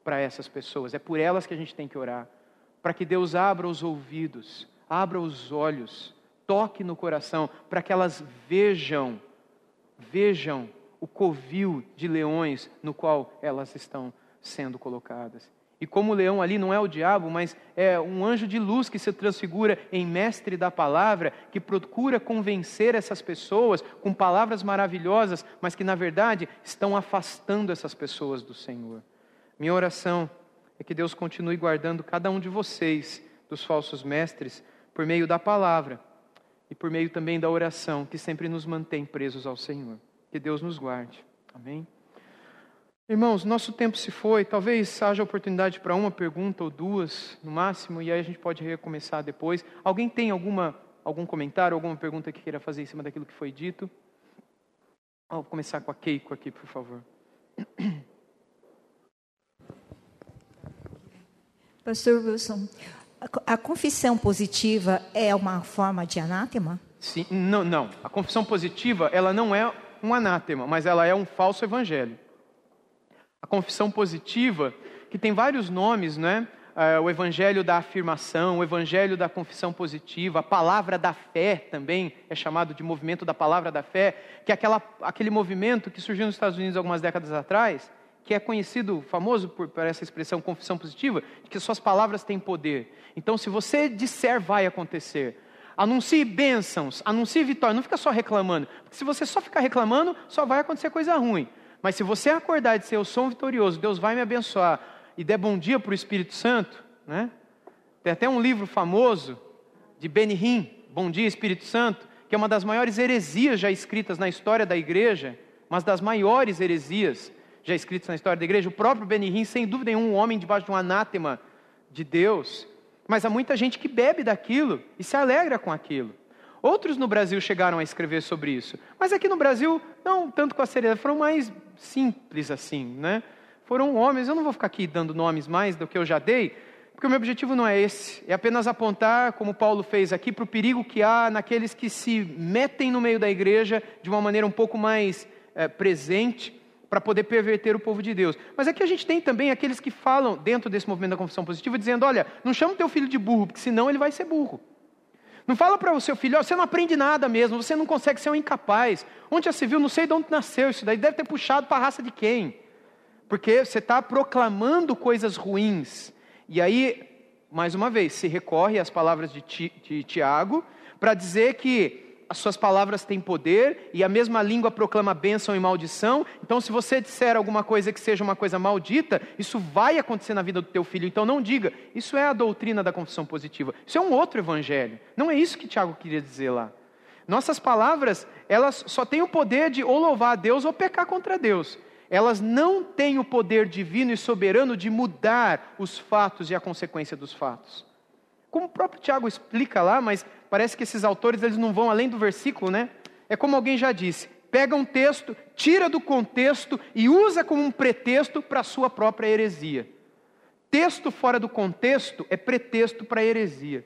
para essas pessoas. É por elas que a gente tem que orar para que Deus abra os ouvidos, abra os olhos, toque no coração, para que elas vejam, vejam o covil de leões no qual elas estão sendo colocadas. E como o leão ali não é o diabo, mas é um anjo de luz que se transfigura em mestre da palavra, que procura convencer essas pessoas com palavras maravilhosas, mas que na verdade estão afastando essas pessoas do Senhor. Minha oração é que Deus continue guardando cada um de vocês dos falsos mestres por meio da palavra e por meio também da oração, que sempre nos mantém presos ao Senhor. Que Deus nos guarde. Amém. Irmãos, nosso tempo se foi, talvez haja oportunidade para uma pergunta ou duas, no máximo, e aí a gente pode recomeçar depois. Alguém tem alguma, algum comentário, alguma pergunta que queira fazer em cima daquilo que foi dito? Vou começar com a Keiko aqui, por favor. Pastor Wilson, a confissão positiva é uma forma de anátema? Sim, não, não. A confissão positiva, ela não é um anátema, mas ela é um falso evangelho. A confissão positiva, que tem vários nomes, né? É, o evangelho da afirmação, o evangelho da confissão positiva, a palavra da fé também é chamado de movimento da palavra da fé, que é aquela, aquele movimento que surgiu nos Estados Unidos algumas décadas atrás, que é conhecido, famoso por, por essa expressão confissão positiva, de que suas palavras têm poder. Então, se você disser, vai acontecer. Anuncie bênçãos, anuncie vitória, não fica só reclamando, porque se você só ficar reclamando, só vai acontecer coisa ruim. Mas se você acordar e dizer, eu sou um vitorioso, Deus vai me abençoar, e der bom dia para o Espírito Santo, né? Tem até um livro famoso de Benihim, Bom Dia Espírito Santo, que é uma das maiores heresias já escritas na história da igreja, mas das maiores heresias já escritas na história da igreja. O próprio Benihim, sem dúvida nenhuma, um homem debaixo de um anátema de Deus. Mas há muita gente que bebe daquilo e se alegra com aquilo. Outros no Brasil chegaram a escrever sobre isso, mas aqui no Brasil, não tanto com a seriedade, foram mais simples assim, né? Foram homens, eu não vou ficar aqui dando nomes mais do que eu já dei, porque o meu objetivo não é esse, é apenas apontar, como Paulo fez aqui, para o perigo que há naqueles que se metem no meio da igreja de uma maneira um pouco mais é, presente, para poder perverter o povo de Deus. Mas aqui a gente tem também aqueles que falam, dentro desse movimento da confissão positiva, dizendo: olha, não chama o teu filho de burro, porque senão ele vai ser burro. Não fala para o seu filho, oh, você não aprende nada mesmo, você não consegue ser um incapaz. Onde já se viu, não sei de onde nasceu isso daí, deve ter puxado para a raça de quem? Porque você está proclamando coisas ruins. E aí, mais uma vez, se recorre às palavras de, de Tiago para dizer que as suas palavras têm poder e a mesma língua proclama bênção e maldição. Então, se você disser alguma coisa que seja uma coisa maldita, isso vai acontecer na vida do teu filho. Então, não diga. Isso é a doutrina da confissão positiva. Isso é um outro evangelho. Não é isso que Tiago queria dizer lá. Nossas palavras, elas só têm o poder de ou louvar a Deus ou pecar contra Deus. Elas não têm o poder divino e soberano de mudar os fatos e a consequência dos fatos. Como o próprio Tiago explica lá, mas parece que esses autores eles não vão além do versículo, né? É como alguém já disse: pega um texto, tira do contexto e usa como um pretexto para a sua própria heresia. Texto fora do contexto é pretexto para heresia.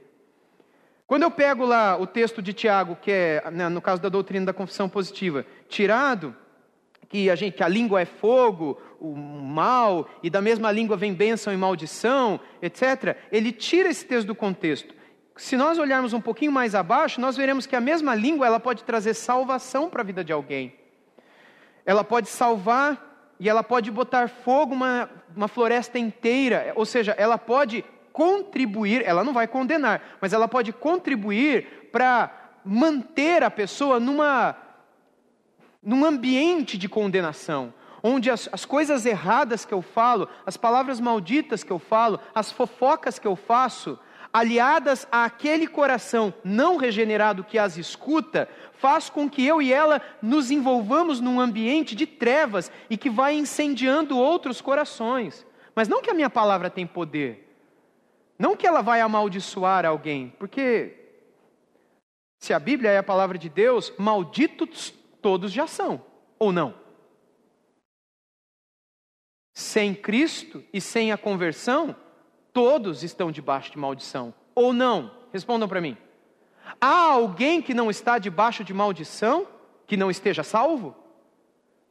Quando eu pego lá o texto de Tiago, que é, né, no caso da doutrina da confissão positiva, tirado, que a, gente, que a língua é fogo, o mal, e da mesma língua vem bênção e maldição, etc., ele tira esse texto do contexto. Se nós olharmos um pouquinho mais abaixo, nós veremos que a mesma língua ela pode trazer salvação para a vida de alguém. Ela pode salvar e ela pode botar fogo uma, uma floresta inteira, ou seja, ela pode contribuir, ela não vai condenar, mas ela pode contribuir para manter a pessoa numa num ambiente de condenação, onde as, as, coisas erradas que eu falo, as palavras malditas que eu falo, as fofocas que eu faço, aliadas àquele coração não regenerado que as escuta, faz com que eu e ela nos envolvamos num ambiente de trevas e que vai incendiando outros corações. Mas não que a minha palavra tem poder, não que ela vai amaldiçoar alguém, porque se a Bíblia é a palavra de Deus, malditos todos já são, ou não? Sem Cristo e sem a conversão, todos estão debaixo de maldição, ou não? Respondam para mim. Há alguém que não está debaixo de maldição, que não esteja salvo?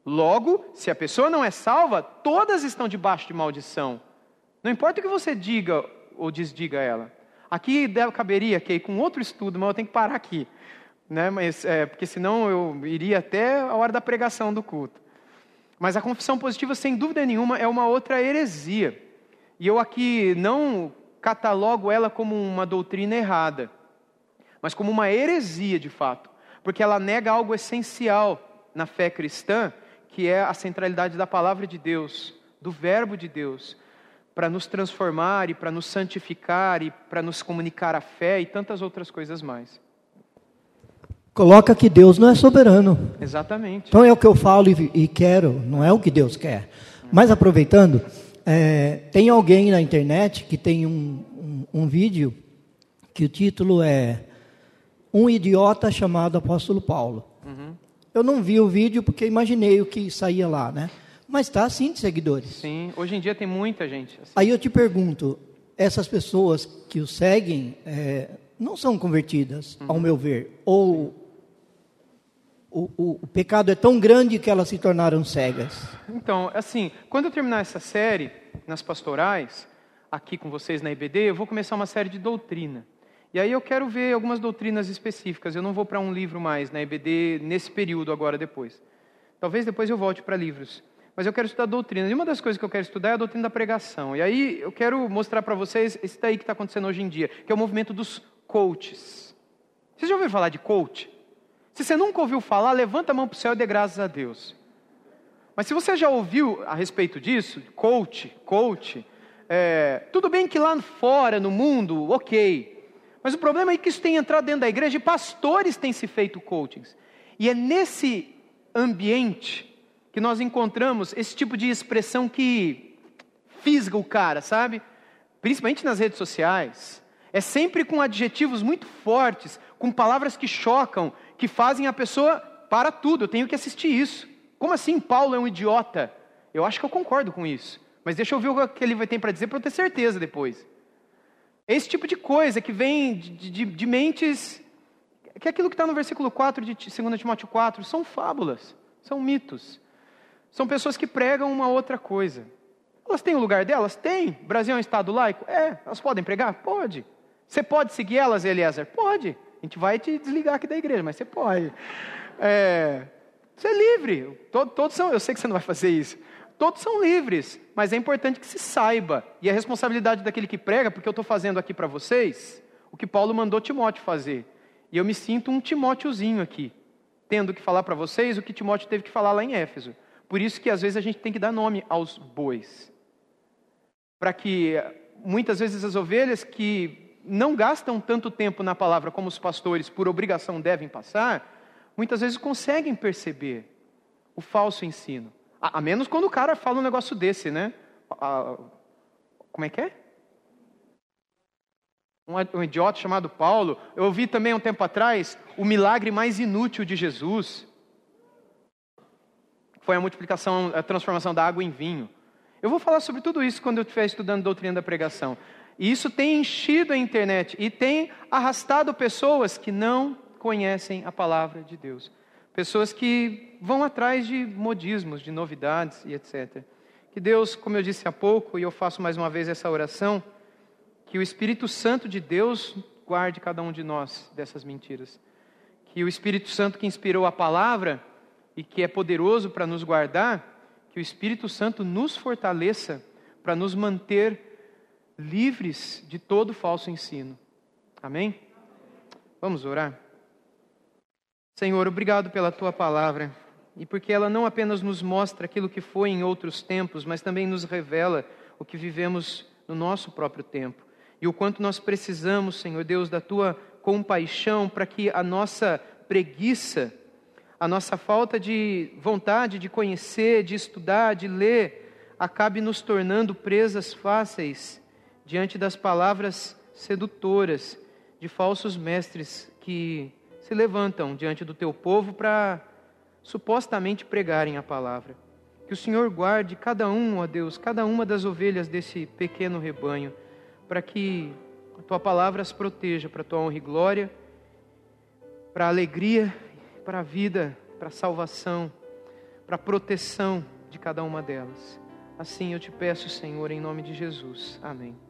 Logo, se a pessoa não é salva, todas estão debaixo de maldição. Não importa o que você diga ou desdiga ela. Aqui caberia que com outro estudo, mas eu tenho que parar aqui né? Mas, é, porque senão eu iria até a hora da pregação do culto. Mas a confissão positiva, sem dúvida nenhuma, é uma outra heresia. E eu aqui não catalogo ela como uma doutrina errada, mas como uma heresia de fato, porque ela nega algo essencial na fé cristã, que é a centralidade da palavra de Deus, do Verbo de Deus. para nos transformar e para nos santificar e para nos comunicar a fé e tantas outras coisas mais. Coloca que Deus não é soberano. Exatamente. Então é o que eu falo e, e quero, não é o que Deus quer. Mas aproveitando, é, tem alguém na internet que tem um, um, um vídeo que o título é Um Idiota Chamado Apóstolo Paulo. Uhum. Eu não vi o vídeo porque imaginei o que saía lá, né? Mas está assim de seguidores. Sim, hoje em dia tem muita gente. Assim. Aí eu te pergunto, essas pessoas que o seguem é, não são convertidas, uhum. ao meu ver, ou o, o, o, pecado é tão grande que elas se tornaram cegas? Então, assim, quando eu terminar essa série nas pastorais, aqui com vocês na IBD, eu vou começar uma série de doutrina. E aí eu quero ver algumas doutrinas específicas. Eu não vou para um livro mais na IBD nesse período agora depois. Talvez depois eu volte para livros. Mas eu quero estudar doutrina. E uma das coisas que eu quero estudar é a doutrina da pregação. E aí eu quero mostrar para vocês esse daí que está acontecendo hoje em dia, que é o movimento dos coaches. Vocês já ouviram falar de coach? Se você nunca ouviu falar, levanta a mão para o céu e dê graças a Deus. Mas se você já ouviu a respeito disso, coach, coach, é, tudo bem que lá fora, no mundo, ok. Mas o problema é que isso tem entrado dentro da igreja e pastores têm se feito coachings. E é nesse ambiente que nós encontramos esse tipo de expressão que fisga o cara, sabe? Principalmente nas redes sociais. É sempre com adjetivos muito fortes, com palavras que chocam, que fazem a pessoa para tudo. Eu tenho que assistir isso. Como assim Paulo é um idiota? Eu acho que eu concordo com isso. Mas deixa eu ver o que ele vai ter para dizer para eu ter certeza depois. Esse tipo de coisa que vem de, de, de mentes. Que é aquilo que está no versículo 4 de 2 Timóteo 4 são fábulas, são mitos. São pessoas que pregam uma outra coisa. Elas têm o lugar delas? Tem. O Brasil é um estado laico? É. Elas podem pregar? Pode. Você pode seguir elas, Eliezer? Pode. A gente vai te desligar aqui da igreja, mas você pode. É, você é livre. Todos, são, eu sei que você não vai fazer isso. Todos são livres, mas é importante que se saiba. E a responsabilidade daquele que prega, porque eu estou fazendo aqui para vocês, o que Paulo mandou Timóteo fazer. E eu me sinto um Timóteozinho aqui, tendo que falar para vocês o que Timóteo teve que falar lá em Éfeso. Por isso que às vezes a gente tem que dar nome aos bois. Para que muitas vezes as ovelhas que não gastam tanto tempo na palavra como os pastores, por obrigação, devem passar, muitas vezes conseguem perceber o falso ensino. A, a menos quando o cara fala um negócio desse, né? A, como é que é? Um, um idiota chamado Paulo. Eu ouvi também um tempo atrás o milagre mais inútil de Jesus. Foi a multiplicação, a transformação da água em vinho. Eu vou falar sobre tudo isso quando eu estiver estudando doutrina da pregação. E isso tem enchido a internet e tem arrastado pessoas que não conhecem a palavra de Deus. Pessoas que vão atrás de modismos, de novidades e etc. Que Deus, como eu disse há pouco, e eu faço mais uma vez essa oração, que o Espírito Santo de Deus guarde cada um de nós dessas mentiras. Que o Espírito Santo que inspirou a palavra e que é poderoso para nos guardar, que o Espírito Santo nos fortaleça para nos manter livres de todo falso ensino. Amém? Vamos orar? Senhor, obrigado pela tua palavra e porque ela não apenas nos mostra aquilo que foi em outros tempos, mas também nos revela o que vivemos no nosso próprio tempo e o quanto nós precisamos, Senhor Deus, da tua compaixão para que a nossa preguiça, a nossa falta de vontade de conhecer, de estudar, de ler, acabe nos tornando presas fáceis diante das palavras sedutoras de falsos mestres que se levantam diante do teu povo para supostamente pregarem a palavra. Que o Senhor guarde cada um, ó Deus, cada uma das ovelhas desse pequeno rebanho, para que a tua palavra as proteja para a tua honra e glória, para a alegria, para a vida, para a salvação, para a proteção de cada uma delas. Assim eu te peço, Senhor, em nome de Jesus. Amém.